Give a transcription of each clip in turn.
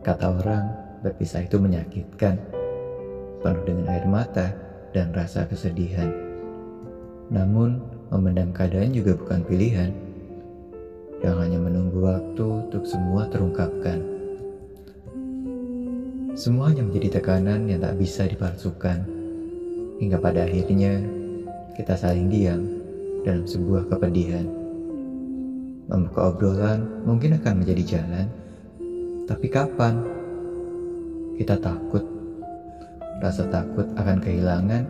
Kata orang, berpisah itu menyakitkan, penuh dengan air mata dan rasa kesedihan. Namun, memendam keadaan juga bukan pilihan. Yang hanya menunggu waktu untuk semua terungkapkan. Semuanya menjadi tekanan yang tak bisa dipalsukan. Hingga pada akhirnya, kita saling diam dalam sebuah kepedihan. Membuka obrolan mungkin akan menjadi jalan, tapi kapan? Kita takut. Rasa takut akan kehilangan,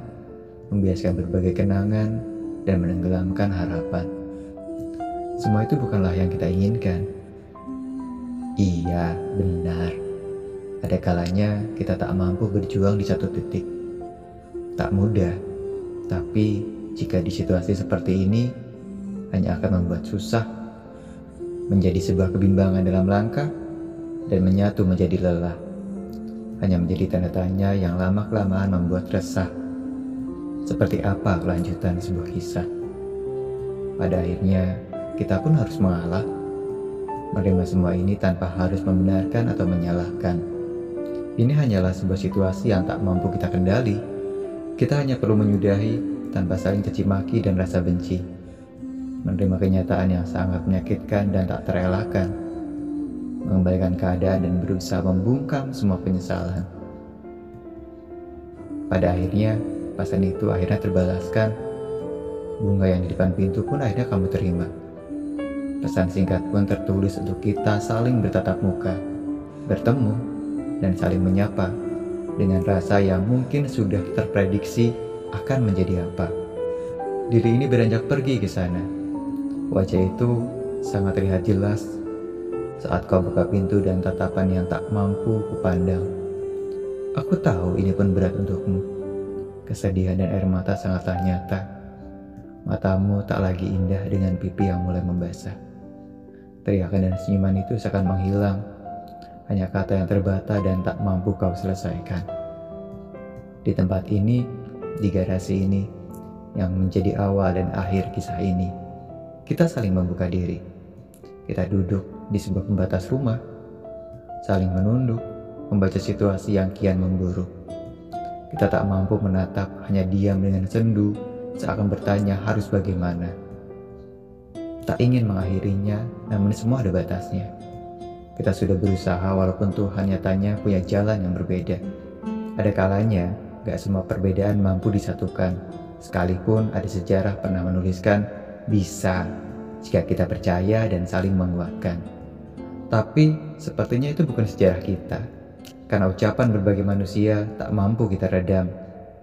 membiaskan berbagai kenangan, dan menenggelamkan harapan. Semua itu bukanlah yang kita inginkan. Iya, benar. Ada kalanya kita tak mampu berjuang di satu titik. Tak mudah, tapi jika di situasi seperti ini hanya akan membuat susah, menjadi sebuah kebimbangan dalam langkah, dan menyatu menjadi lelah. Hanya menjadi tanda tanya yang lama-kelamaan membuat resah. Seperti apa kelanjutan sebuah kisah? Pada akhirnya, kita pun harus mengalah. Menerima semua ini tanpa harus membenarkan atau menyalahkan. Ini hanyalah sebuah situasi yang tak mampu kita kendali. Kita hanya perlu menyudahi tanpa saling caci maki dan rasa benci. Menerima kenyataan yang sangat menyakitkan dan tak terelakkan mengembalikan keadaan dan berusaha membungkam semua penyesalan. Pada akhirnya, pesan itu akhirnya terbalaskan. Bunga yang di depan pintu pun akhirnya kamu terima. Pesan singkat pun tertulis untuk kita saling bertatap muka, bertemu, dan saling menyapa dengan rasa yang mungkin sudah terprediksi akan menjadi apa. Diri ini beranjak pergi ke sana. Wajah itu sangat terlihat jelas saat kau buka pintu dan tatapan yang tak mampu kupandang. Aku tahu ini pun berat untukmu. Kesedihan dan air mata sangatlah nyata. Matamu tak lagi indah dengan pipi yang mulai membasah. Teriakan dan senyuman itu seakan menghilang. Hanya kata yang terbata dan tak mampu kau selesaikan. Di tempat ini, di garasi ini, yang menjadi awal dan akhir kisah ini, kita saling membuka diri. Kita duduk di sebuah pembatas rumah, saling menunduk, membaca situasi yang kian memburuk. Kita tak mampu menatap, hanya diam dengan sendu, seakan bertanya harus bagaimana. Tak ingin mengakhirinya, namun semua ada batasnya. Kita sudah berusaha walaupun Tuhan nyatanya punya jalan yang berbeda. Ada kalanya, gak semua perbedaan mampu disatukan. Sekalipun ada sejarah pernah menuliskan, bisa jika kita percaya dan saling menguatkan. Tapi sepertinya itu bukan sejarah kita. Karena ucapan berbagai manusia tak mampu kita redam.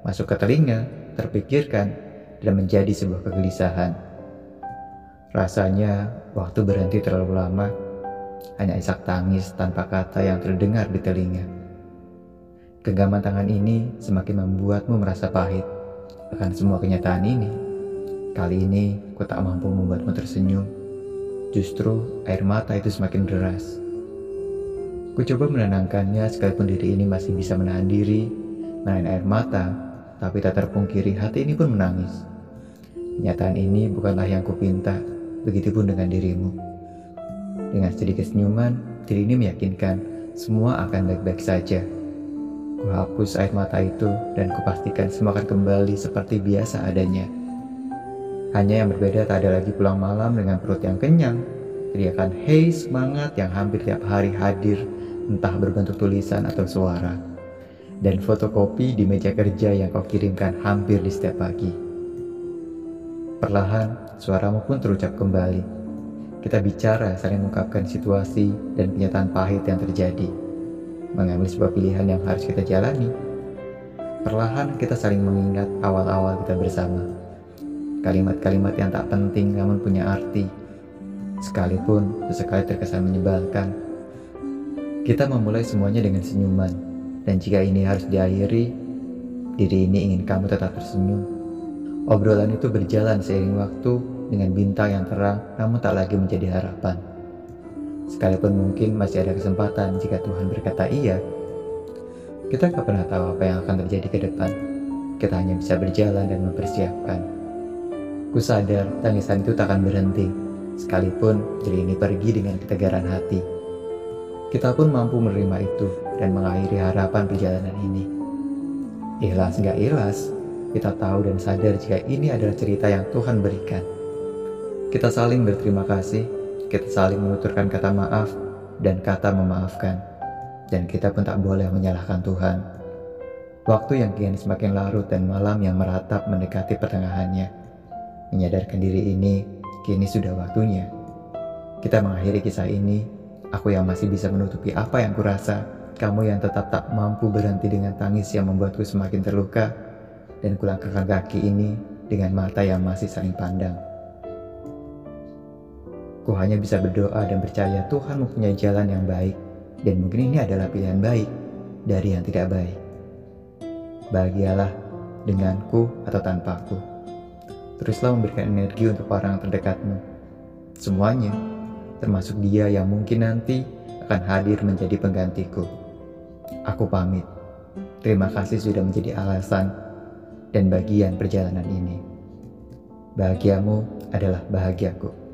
Masuk ke telinga, terpikirkan, dan menjadi sebuah kegelisahan. Rasanya waktu berhenti terlalu lama, hanya isak tangis tanpa kata yang terdengar di telinga. Genggaman tangan ini semakin membuatmu merasa pahit akan semua kenyataan ini. Kali ini, ku tak mampu membuatmu tersenyum Justru air mata itu semakin deras. Ku coba menenangkannya sekalipun diri ini masih bisa menahan diri, menahan air mata, tapi tak terpungkiri hati ini pun menangis. Kenyataan ini bukanlah yang kupinta, begitupun dengan dirimu. Dengan sedikit senyuman, diri ini meyakinkan semua akan baik-baik saja. Ku hapus air mata itu dan kupastikan semua akan kembali seperti biasa adanya. Hanya yang berbeda tak ada lagi pulang malam dengan perut yang kenyang, teriakan hei semangat yang hampir tiap hari hadir, entah berbentuk tulisan atau suara, dan fotokopi di meja kerja yang kau kirimkan hampir di setiap pagi. Perlahan, suaramu pun terucap kembali. Kita bicara saling mengungkapkan situasi dan kenyataan pahit yang terjadi. Mengambil sebuah pilihan yang harus kita jalani. Perlahan kita saling mengingat awal-awal kita bersama kalimat-kalimat yang tak penting namun punya arti, sekalipun sesekali terkesan menyebalkan. Kita memulai semuanya dengan senyuman, dan jika ini harus diakhiri, diri ini ingin kamu tetap tersenyum. Obrolan itu berjalan seiring waktu dengan bintang yang terang namun tak lagi menjadi harapan. Sekalipun mungkin masih ada kesempatan jika Tuhan berkata iya, kita gak pernah tahu apa yang akan terjadi ke depan. Kita hanya bisa berjalan dan mempersiapkan. Ku sadar tangisan itu takkan berhenti, sekalipun diri ini pergi dengan ketegaran hati. Kita pun mampu menerima itu dan mengakhiri harapan perjalanan ini. Ikhlas nggak ikhlas, kita tahu dan sadar jika ini adalah cerita yang Tuhan berikan. Kita saling berterima kasih, kita saling menuturkan kata maaf dan kata memaafkan. Dan kita pun tak boleh menyalahkan Tuhan. Waktu yang kian semakin larut dan malam yang meratap mendekati pertengahannya. Menyadarkan diri ini, kini sudah waktunya. Kita mengakhiri kisah ini Aku yang masih bisa menutupi apa yang kurasa, kamu yang tetap tak mampu berhenti dengan tangis yang membuatku semakin terluka, dan kulangkahkan kaki ini dengan mata yang masih saling pandang. Ku hanya bisa berdoa dan percaya Tuhan mempunyai jalan yang baik, dan mungkin ini adalah pilihan baik dari yang tidak baik. Bahagialah denganku atau tanpaku. Teruslah memberikan energi untuk orang terdekatmu. Semuanya termasuk dia yang mungkin nanti akan hadir menjadi penggantiku. Aku pamit. Terima kasih sudah menjadi alasan dan bagian perjalanan ini. Bahagiamu adalah bahagiaku.